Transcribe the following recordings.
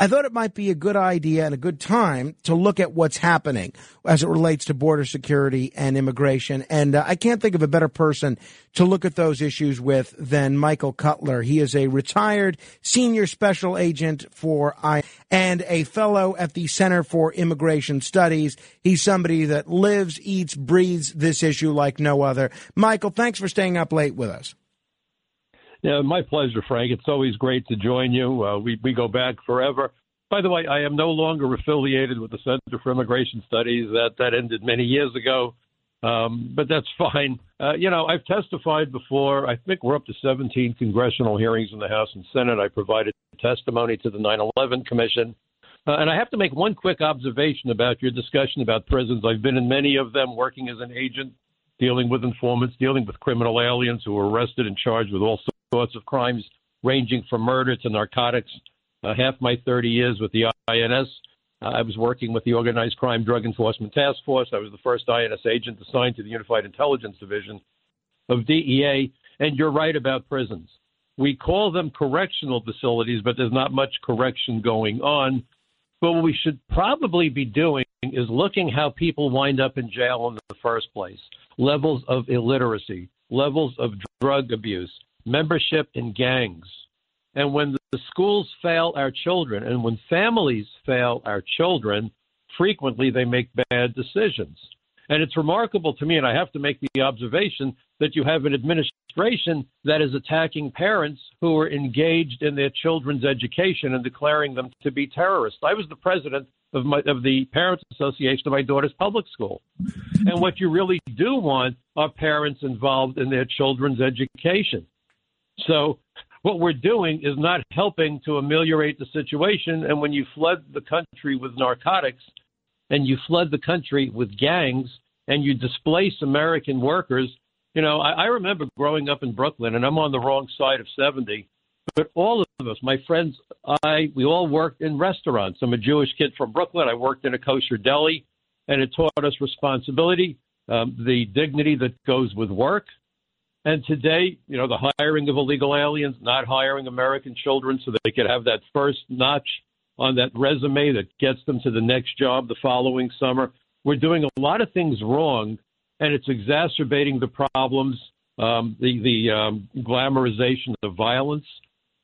I thought it might be a good idea and a good time to look at what's happening as it relates to border security and immigration. And uh, I can't think of a better person to look at those issues with than Michael Cutler. He is a retired senior special agent for I and a fellow at the Center for Immigration Studies. He's somebody that lives, eats, breathes this issue like no other. Michael, thanks for staying up late with us. Yeah, my pleasure, Frank. It's always great to join you. Uh, we we go back forever. By the way, I am no longer affiliated with the Center for Immigration Studies. That that ended many years ago, um, but that's fine. Uh, you know, I've testified before. I think we're up to 17 congressional hearings in the House and Senate. I provided testimony to the 9/11 Commission. Uh, and I have to make one quick observation about your discussion about prisons. I've been in many of them working as an agent, dealing with informants, dealing with criminal aliens who were arrested and charged with all sorts of crimes, ranging from murder to narcotics. Uh, half my 30 years with the INS, uh, I was working with the Organized Crime Drug Enforcement Task Force. I was the first INS agent assigned to the Unified Intelligence Division of DEA. And you're right about prisons. We call them correctional facilities, but there's not much correction going on. But what we should probably be doing is looking how people wind up in jail in the first place levels of illiteracy, levels of drug abuse, membership in gangs. And when the schools fail our children and when families fail our children, frequently they make bad decisions. And it's remarkable to me, and I have to make the observation that you have an administration that is attacking parents who are engaged in their children's education and declaring them to be terrorists. I was the president of, my, of the Parents Association of my daughter's public school. And what you really do want are parents involved in their children's education. So what we're doing is not helping to ameliorate the situation. And when you flood the country with narcotics and you flood the country with gangs and you displace American workers, you know, I, I remember growing up in Brooklyn and I'm on the wrong side of 70. But all of us, my friends, I, we all worked in restaurants. I'm a Jewish kid from Brooklyn. I worked in a kosher deli, and it taught us responsibility, um, the dignity that goes with work, and today, you know, the hiring of illegal aliens, not hiring American children so they could have that first notch on that resume that gets them to the next job the following summer. We're doing a lot of things wrong, and it's exacerbating the problems, um, the, the um, glamorization of violence.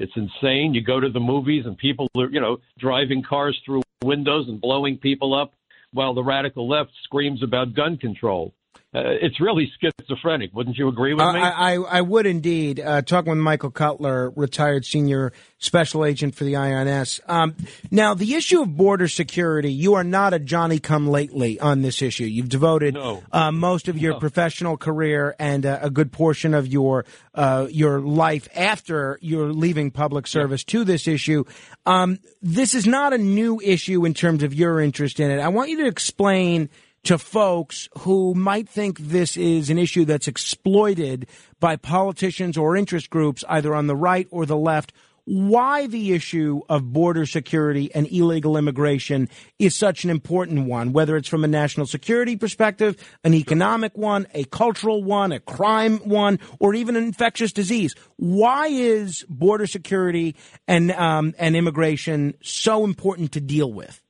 It's insane. You go to the movies and people are, you know, driving cars through windows and blowing people up while the radical left screams about gun control uh, it's really schizophrenic. Wouldn't you agree with me? I, I, I would indeed. Uh, talking with Michael Cutler, retired senior special agent for the INS. Um, now, the issue of border security, you are not a Johnny come lately on this issue. You've devoted no. uh, most of your no. professional career and uh, a good portion of your uh, your life after you're leaving public service yeah. to this issue. Um, this is not a new issue in terms of your interest in it. I want you to explain to folks who might think this is an issue that's exploited by politicians or interest groups, either on the right or the left, why the issue of border security and illegal immigration is such an important one, whether it's from a national security perspective, an economic one, a cultural one, a crime one, or even an infectious disease. Why is border security and um, and immigration so important to deal with?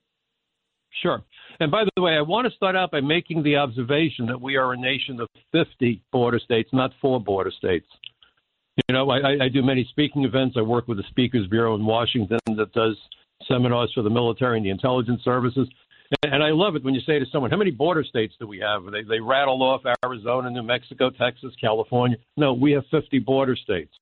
Sure. And by the way, I want to start out by making the observation that we are a nation of 50 border states, not four border states. You know, I, I do many speaking events. I work with the Speakers Bureau in Washington that does seminars for the military and the intelligence services. And I love it when you say to someone, How many border states do we have? They, they rattle off Arizona, New Mexico, Texas, California. No, we have 50 border states.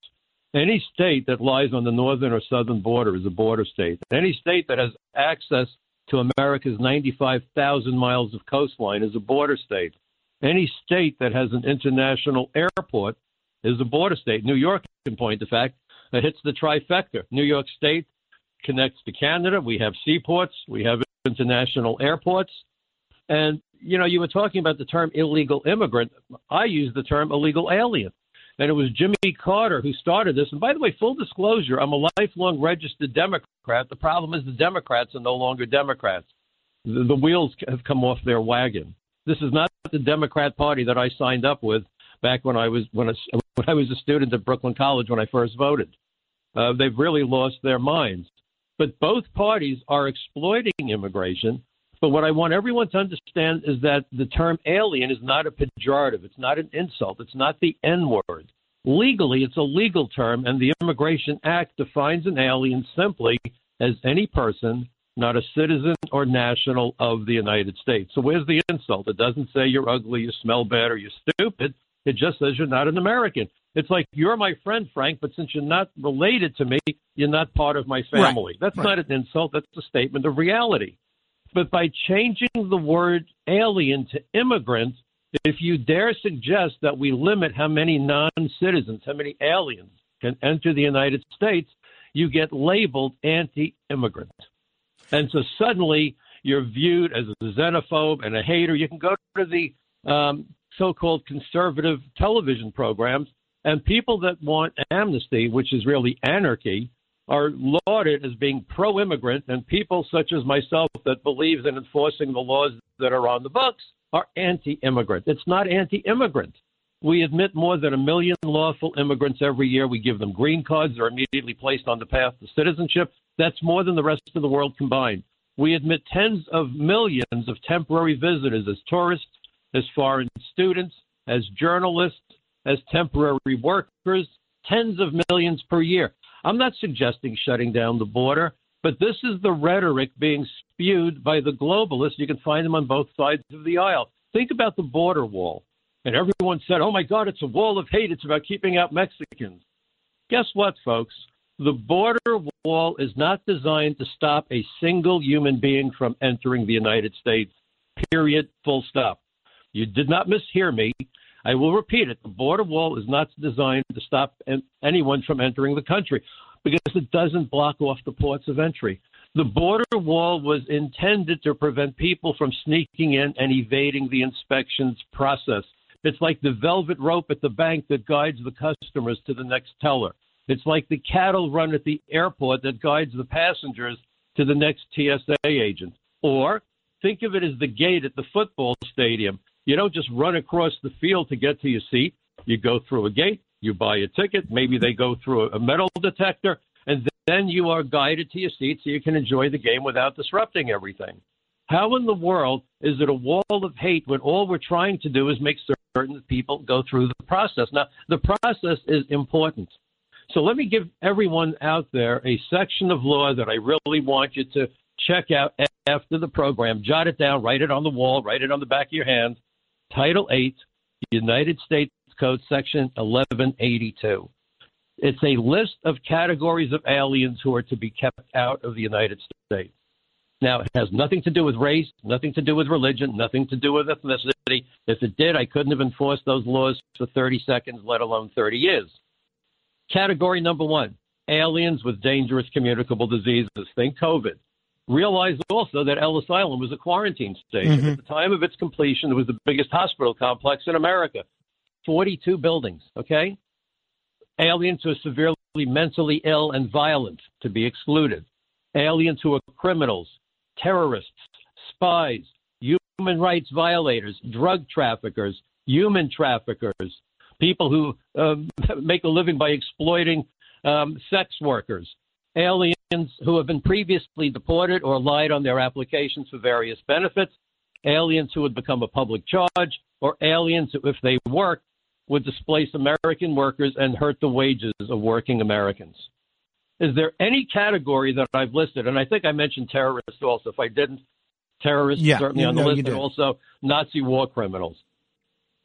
Any state that lies on the northern or southern border is a border state. Any state that has access to America's 95,000 miles of coastline is a border state. Any state that has an international airport is a border state. New York, in point of fact, that hits the trifecta. New York State connects to Canada. We have seaports. We have international airports. And, you know, you were talking about the term illegal immigrant. I use the term illegal alien and it was Jimmy Carter who started this. And by the way, full disclosure, I'm a lifelong registered Democrat. The problem is the Democrats are no longer Democrats. The, the wheels have come off their wagon. This is not the Democrat Party that I signed up with back when I was when when I was a student at Brooklyn College when I first voted. Uh, they've really lost their minds. But both parties are exploiting immigration. But what I want everyone to understand is that the term alien is not a pejorative. It's not an insult. It's not the N word. Legally, it's a legal term, and the Immigration Act defines an alien simply as any person not a citizen or national of the United States. So where's the insult? It doesn't say you're ugly, you smell bad, or you're stupid. It just says you're not an American. It's like you're my friend, Frank, but since you're not related to me, you're not part of my family. Right. That's right. not an insult. That's a statement of reality. But by changing the word alien to immigrant, if you dare suggest that we limit how many non citizens, how many aliens can enter the United States, you get labeled anti immigrant. And so suddenly you're viewed as a xenophobe and a hater. You can go to the um, so called conservative television programs, and people that want amnesty, which is really anarchy, are lauded as being pro immigrant, and people such as myself that believes in enforcing the laws that are on the books are anti immigrant. It's not anti immigrant. We admit more than a million lawful immigrants every year. We give them green cards. They're immediately placed on the path to citizenship. That's more than the rest of the world combined. We admit tens of millions of temporary visitors as tourists, as foreign students, as journalists, as temporary workers, tens of millions per year. I'm not suggesting shutting down the border, but this is the rhetoric being spewed by the globalists. You can find them on both sides of the aisle. Think about the border wall. And everyone said, oh my God, it's a wall of hate. It's about keeping out Mexicans. Guess what, folks? The border wall is not designed to stop a single human being from entering the United States, period, full stop. You did not mishear me. I will repeat it. The border wall is not designed to stop anyone from entering the country because it doesn't block off the ports of entry. The border wall was intended to prevent people from sneaking in and evading the inspections process. It's like the velvet rope at the bank that guides the customers to the next teller. It's like the cattle run at the airport that guides the passengers to the next TSA agent. Or think of it as the gate at the football stadium. You don't just run across the field to get to your seat. You go through a gate, you buy a ticket, maybe they go through a metal detector, and then you are guided to your seat so you can enjoy the game without disrupting everything. How in the world is it a wall of hate when all we're trying to do is make certain people go through the process? Now, the process is important. So let me give everyone out there a section of law that I really want you to check out after the program. Jot it down, write it on the wall, write it on the back of your hand. Title 8, United States Code, Section 1182. It's a list of categories of aliens who are to be kept out of the United States. Now, it has nothing to do with race, nothing to do with religion, nothing to do with ethnicity. If it did, I couldn't have enforced those laws for 30 seconds, let alone 30 years. Category number one aliens with dangerous communicable diseases. Think COVID. Realize also that Ellis Island was a quarantine station. Mhm. At the time of its completion, it was the biggest hospital complex in America 42 buildings, okay? Aliens who are severely mentally ill and violent to be excluded. Aliens who are criminals, terrorists, spies, human rights violators, drug traffickers, human traffickers, people who um, make a living by exploiting um, sex workers, aliens who have been previously deported or lied on their applications for various benefits, aliens who would become a public charge, or aliens who, if they work, would displace American workers and hurt the wages of working Americans. Is there any category that I've listed? And I think I mentioned terrorists also. If I didn't, terrorists Yeah, certainly on the list, and also Nazi war criminals.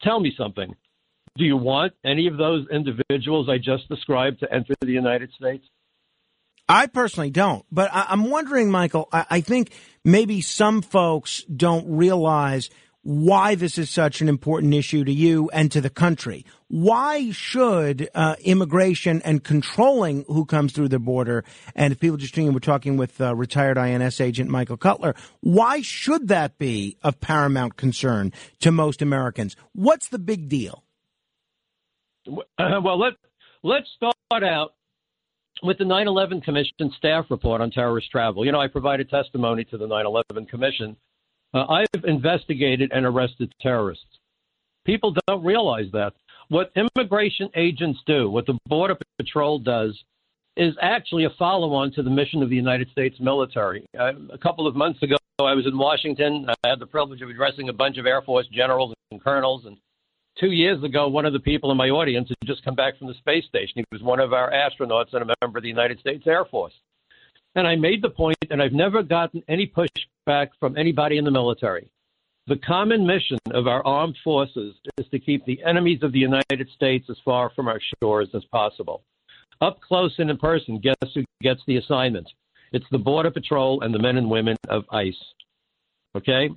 Tell me something. Do you want any of those individuals I just described to enter the United States? I personally don't, but I, I'm wondering, Michael. I, I think maybe some folks don't realize why this is such an important issue to you and to the country. Why should uh, immigration and controlling who comes through the border, and if people just tuning in, we're talking with uh, retired INS agent Michael Cutler, why should that be of paramount concern to most Americans? What's the big deal? Uh, well, let let's start out with the 9/11 Commission staff report on terrorist travel. You know, I provided testimony to the 9/11 Commission. Uh, I've investigated and arrested terrorists. People don't realize that. What immigration agents do, what the Border Patrol does, is actually a follow on to the mission of the United States military. Uh, a couple of months ago, I was in Washington. I had the privilege of addressing a bunch of Air Force generals and colonels. And two years ago, one of the people in my audience had just come back from the space station. He was one of our astronauts and a member of the United States Air Force. And I made the point, and I've never gotten any pushback from anybody in the military. The common mission of our armed forces is to keep the enemies of the United States as far from our shores as possible. Up close and in person, guess who gets the assignment? It's the Border Patrol and the men and women of ICE. Okay?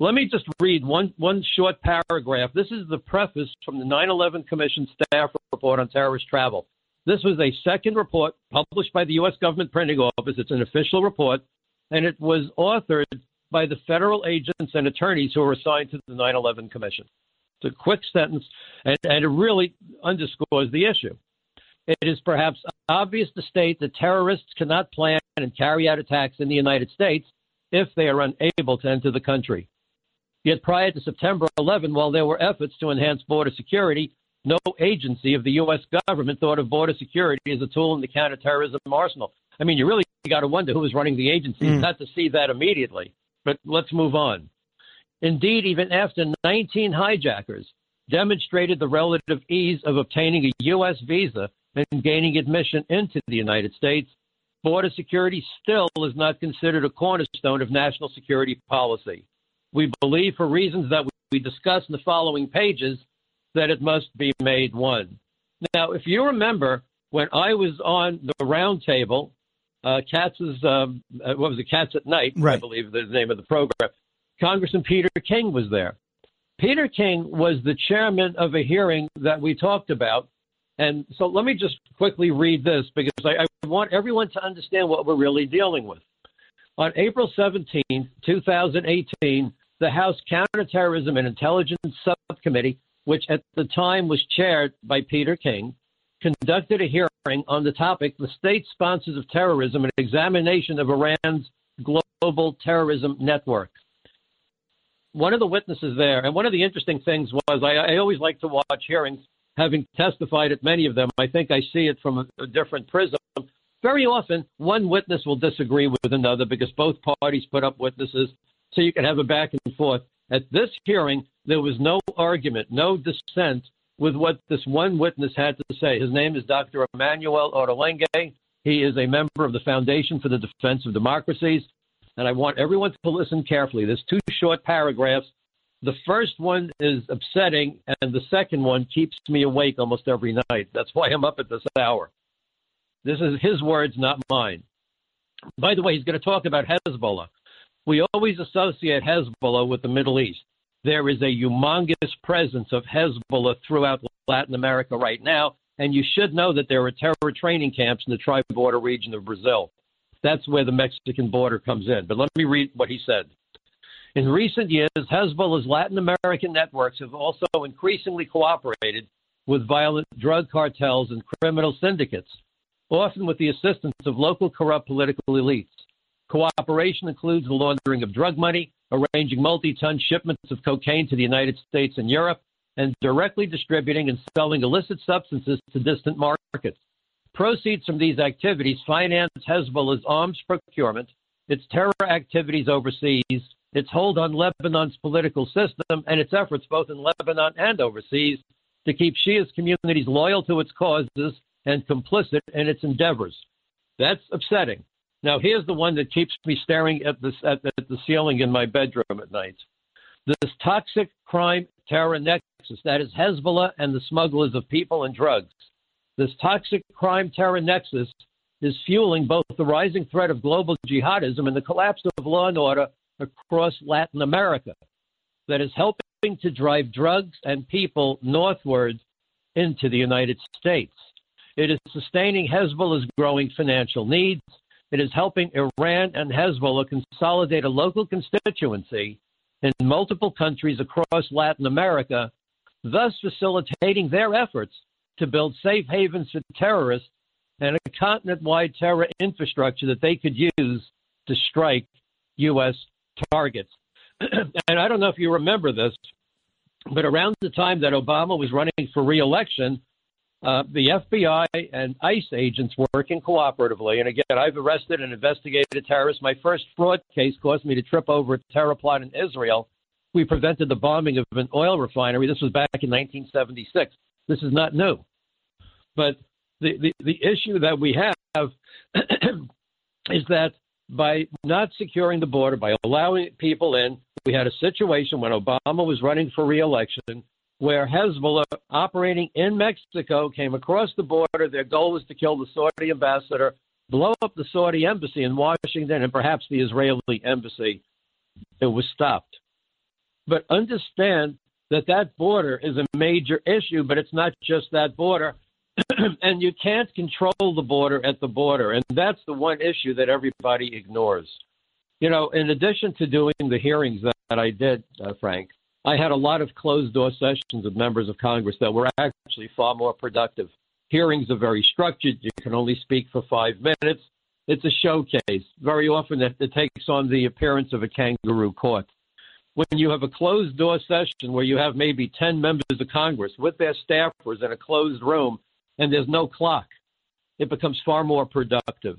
Let me just read one, one short paragraph. This is the preface from the 9 11 Commission staff report on terrorist travel. This was a second report published by the U.S. Government Printing Office. It's an official report, and it was authored by the federal agents and attorneys who were assigned to the 9 11 Commission. It's a quick sentence, and, and it really underscores the issue. It is perhaps obvious to state that terrorists cannot plan and carry out attacks in the United States if they are unable to enter the country. Yet prior to September 11, while there were efforts to enhance border security, no agency of the U.S. government thought of border security as a tool in the counterterrorism arsenal. I mean, you really got to wonder who was running the agency mm. not to see that immediately. But let's move on. Indeed, even after 19 hijackers demonstrated the relative ease of obtaining a U.S. visa and gaining admission into the United States, border security still is not considered a cornerstone of national security policy. We believe, for reasons that we discuss in the following pages, that it must be made one. Now, if you remember, when I was on the roundtable, uh, Katz's, um, uh, what was it, Cats at Night, right. I believe the name of the program, Congressman Peter King was there. Peter King was the chairman of a hearing that we talked about and so let me just quickly read this because I, I want everyone to understand what we're really dealing with. On April 17, 2018, the House Counterterrorism and Intelligence Subcommittee, which at the time was chaired by Peter King, conducted a hearing on the topic The State Sponsors of Terrorism, an examination of Iran's global terrorism network. One of the witnesses there, and one of the interesting things was I, I always like to watch hearings having testified at many of them, I think I see it from a, a different prism. Very often, one witness will disagree with another because both parties put up witnesses, so you can have a back and forth. At this hearing, there was no argument, no dissent with what this one witness had to say. His name is Dr. Emmanuel Ottolenghi. He is a member of the Foundation for the Defense of Democracies. And I want everyone to listen carefully. There's two short paragraphs the first one is upsetting, and the second one keeps me awake almost every night. That's why I'm up at this hour. This is his words, not mine. By the way, he's going to talk about Hezbollah. We always associate Hezbollah with the Middle East. There is a humongous presence of Hezbollah throughout Latin America right now, and you should know that there are terror training camps in the tri-border region of Brazil. That's where the Mexican border comes in. But let me read what he said. In recent years, Hezbollah's Latin American networks have also increasingly cooperated with violent drug cartels and criminal syndicates, often with the assistance of local corrupt political elites. Cooperation includes the laundering of drug money, arranging multi ton shipments of cocaine to the United States and Europe, and directly distributing and selling illicit substances to distant markets. Proceeds from these activities finance Hezbollah's arms procurement, its terror activities overseas, its hold on Lebanon's political system, and its efforts both in Lebanon and overseas to keep Shia communities loyal to its causes and complicit in its endeavors. That's upsetting. Now, here's the one that keeps me staring at, this, at, at the ceiling in my bedroom at night. This toxic crime terror nexus, that is Hezbollah and the smugglers of people and drugs. This toxic crime terror nexus is fueling both the rising threat of global jihadism and the collapse of law and order across Latin America that is helping to drive drugs and people northward into the United States. It is sustaining Hezbollah's growing financial needs. It is helping Iran and Hezbollah consolidate a local constituency in multiple countries across Latin America, thus facilitating their efforts to build safe havens for terrorists and a continent wide terror infrastructure that they could use to strike U.S targets. and I don't know if you remember this, but around the time that Obama was running for reelection, uh, the FBI and ICE agents working cooperatively. And again, I've arrested and investigated terrorists. My first fraud case caused me to trip over a terror plot in Israel. We prevented the bombing of an oil refinery. This was back in 1976. This is not new. But the, the, the issue that we have is that by not securing the border, by allowing people in, we had a situation when Obama was running for reelection where Hezbollah, operating in Mexico, came across the border. Their goal was to kill the Saudi ambassador, blow up the Saudi embassy in Washington, and perhaps the Israeli embassy. It was stopped. But understand that that border is a major issue, but it's not just that border. and you can't control the border at the border. And that's the one issue that everybody ignores. You know, in addition to doing the hearings that, that I did, uh, Frank, I had a lot of closed door sessions with members of Congress that were actually far more productive. Hearings are very structured. You can only speak for five minutes. It's a showcase. Very often it, it takes on the appearance of a kangaroo court. When you have a closed door session where you have maybe 10 members of Congress with their staffers in a closed room and there's no clock, it becomes far more productive.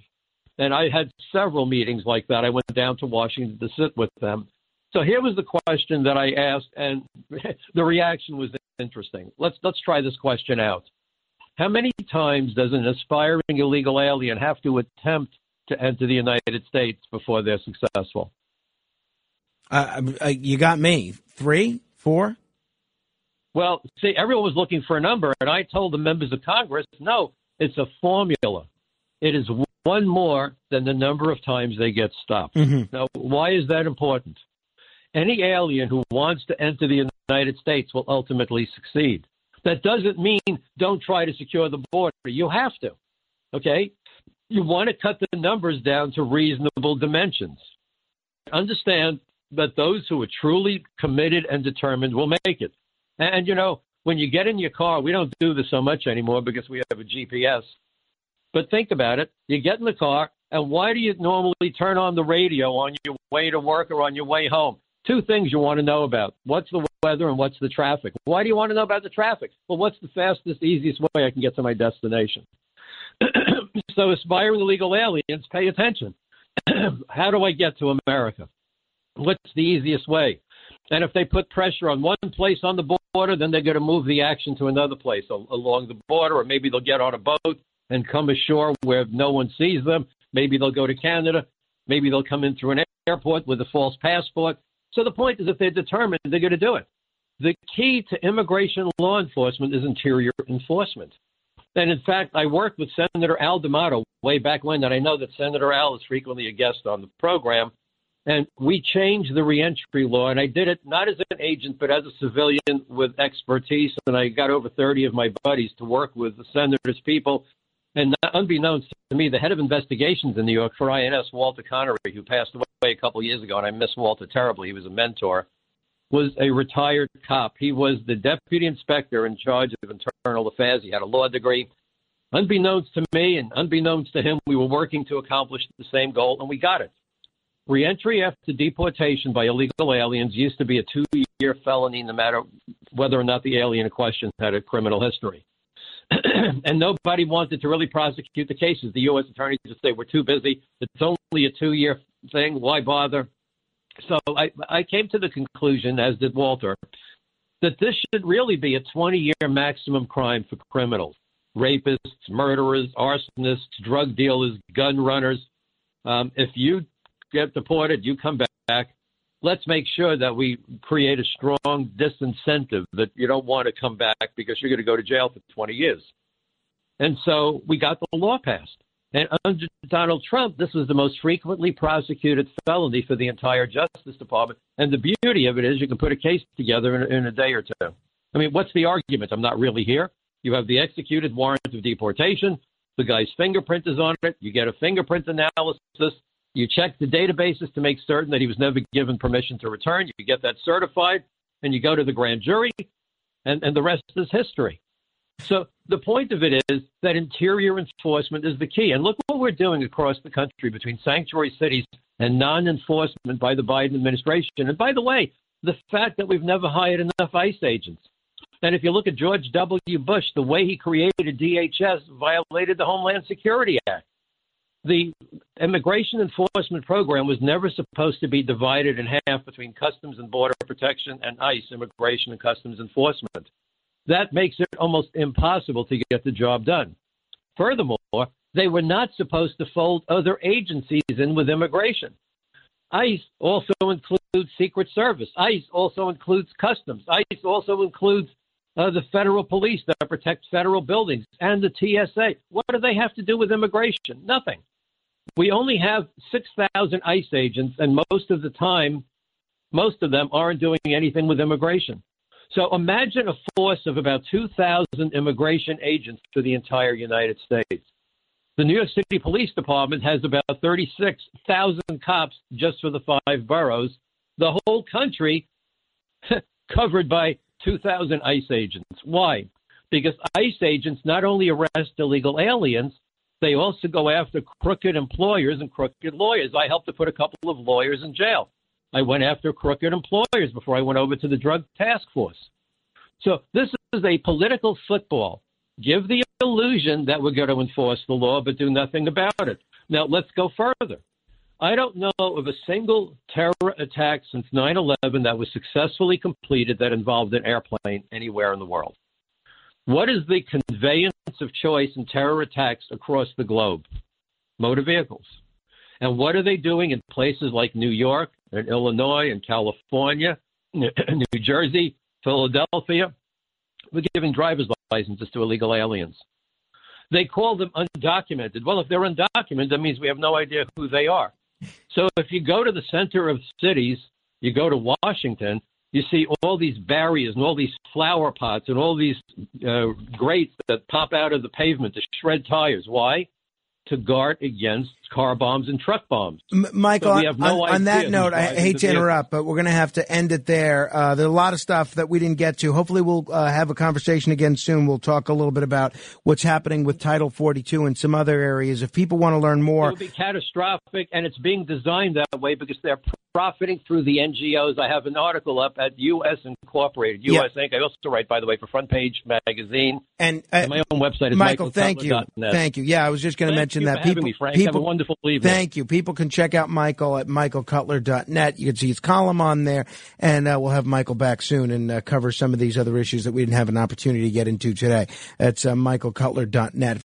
And I had several meetings like that. I went down to Washington to sit with them. So here was the question that I asked, and the reaction was interesting. Let's let's try this question out. How many times does an aspiring illegal alien have to attempt to enter the United States before they're successful? Uh, uh, you got me. Three, four. Well, see, everyone was looking for a number, and I told the members of Congress, no, it's a formula. It is one more than the number of times they get stopped. Mm-hmm. Now, why is that important? Any alien who wants to enter the United States will ultimately succeed. That doesn't mean don't try to secure the border. You have to. Okay? You want to cut the numbers down to reasonable dimensions. Understand that those who are truly committed and determined will make it. And, you know, when you get in your car, we don't do this so much anymore because we have a GPS. But think about it. You get in the car, and why do you normally turn on the radio on your way to work or on your way home? Two things you want to know about. What's the weather and what's the traffic? Why do you want to know about the traffic? Well, what's the fastest, easiest way I can get to my destination? so aspiring illegal aliens, pay attention. How do I get to America? What's the easiest way? And if they put pressure on one place on the border, then they're going to move the action to another place along the border, or maybe they'll get on a boat and come ashore where no one sees them. Maybe they'll go to Canada. Maybe they'll come in through an airport with a false passport. So the point is, if they're determined, they're going to do it. The key to immigration law enforcement is interior enforcement. And in fact, I worked with Senator Al D'Amato way back when, and I know that Senator Al is frequently a guest on the program. And we changed the reentry law, and I did it not as an agent, but as a civilian with expertise. And I got over 30 of my buddies to work with the senator's people. And unbeknownst to me, the head of investigations in New York for INS, Walter Connery, who passed away a couple of years ago, and I miss Walter terribly, he was a mentor, was a retired cop. He was the deputy inspector in charge of internal affairs. He had a law degree. Unbeknownst to me and unbeknownst to him, we were working to accomplish the same goal, and we got it. Reentry after deportation by illegal aliens used to be a two year felony, no matter whether or not the alien in question had a criminal history. and nobody wanted to really prosecute the cases. The U.S. attorneys just say, we're too busy. It's only a two year thing. Why bother? So I, I came to the conclusion, as did Walter, that this should really be a 20 year maximum crime for criminals rapists, murderers, arsonists, drug dealers, gun runners. Um, if you get deported, you come back. Let's make sure that we create a strong disincentive that you don't want to come back because you're going to go to jail for 20 years. And so we got the law passed. And under Donald Trump, this was the most frequently prosecuted felony for the entire Justice Department. And the beauty of it is you can put a case together in, in a day or two. I mean, what's the argument? I'm not really here. You have the executed warrant of deportation. The guy's fingerprint is on it. You get a fingerprint analysis. You check the databases to make certain that he was never given permission to return. You get that certified, and you go to the grand jury, and, and the rest is history. So the point of it is that interior enforcement is the key. And look what we're doing across the country between sanctuary cities and non enforcement by the Biden administration. And by the way, the fact that we've never hired enough ICE agents. And if you look at George W. Bush, the way he created DHS violated the Homeland Security Act. The immigration enforcement program was never supposed to be divided in half between Customs and Border Protection and ICE, Immigration and Customs Enforcement. That makes it almost impossible to get the job done. Furthermore, they were not supposed to fold other agencies in with immigration. ICE also includes Secret Service. ICE also includes Customs. ICE also includes uh, the federal police that protect federal buildings and the TSA. What do they have to do with immigration? Nothing. We only have 6,000 ICE agents, and most of the time, most of them aren't doing anything with immigration. So imagine a force of about 2,000 immigration agents for the entire United States. The New York City Police Department has about 36,000 cops just for the five boroughs. The whole country covered by 2,000 ICE agents. Why? Because ICE agents not only arrest illegal aliens, they also go after crooked employers and crooked lawyers. I helped to put a couple of lawyers in jail. I went after crooked employers before I went over to the drug task force. So this is a political football. Give the illusion that we're going to enforce the law, but do nothing about it. Now, let's go further. I don't know of a single terror attack since 9 11 that was successfully completed that involved an airplane anywhere in the world. What is the conveyance of choice in terror attacks across the globe? Motor vehicles. And what are they doing in places like New York and Illinois and California, New Jersey, Philadelphia? We're giving driver's licenses to illegal aliens. They call them undocumented. Well, if they're undocumented, that means we have no idea who they are. So if you go to the center of cities, you go to Washington, you see all these barriers and all these flower pots and all these uh, grates that pop out of the pavement to shred tires. Why? to guard against car bombs and truck bombs. M- Michael, so no on, on, that note, I hate to interrupt, but we're going to have to end it there. Uh, there's a lot of stuff that we didn't get to. Hopefully, we'll uh, have a conversation again soon. We'll talk a little bit about what's happening with Title 42 and some other areas. If people want to learn more, it will be catastrophic, and it's being designed that way because they're profiting through the NGOs. I have an article up at U.S. Incorporated, U.S. Inc. I also write, by the way, for Front Page Magazine, and, uh, and my own website is Michael. Thank you, thank you. Yeah, I was just going to mention that people. Me, people, have a wonderful evening. Thank you. People can check out Michael at michaelcutler.net. You can see his column on there, and uh, we'll have Michael back soon and uh, cover some of these other issues that we didn't have an opportunity to get into today. That's uh, michaelcutler.net.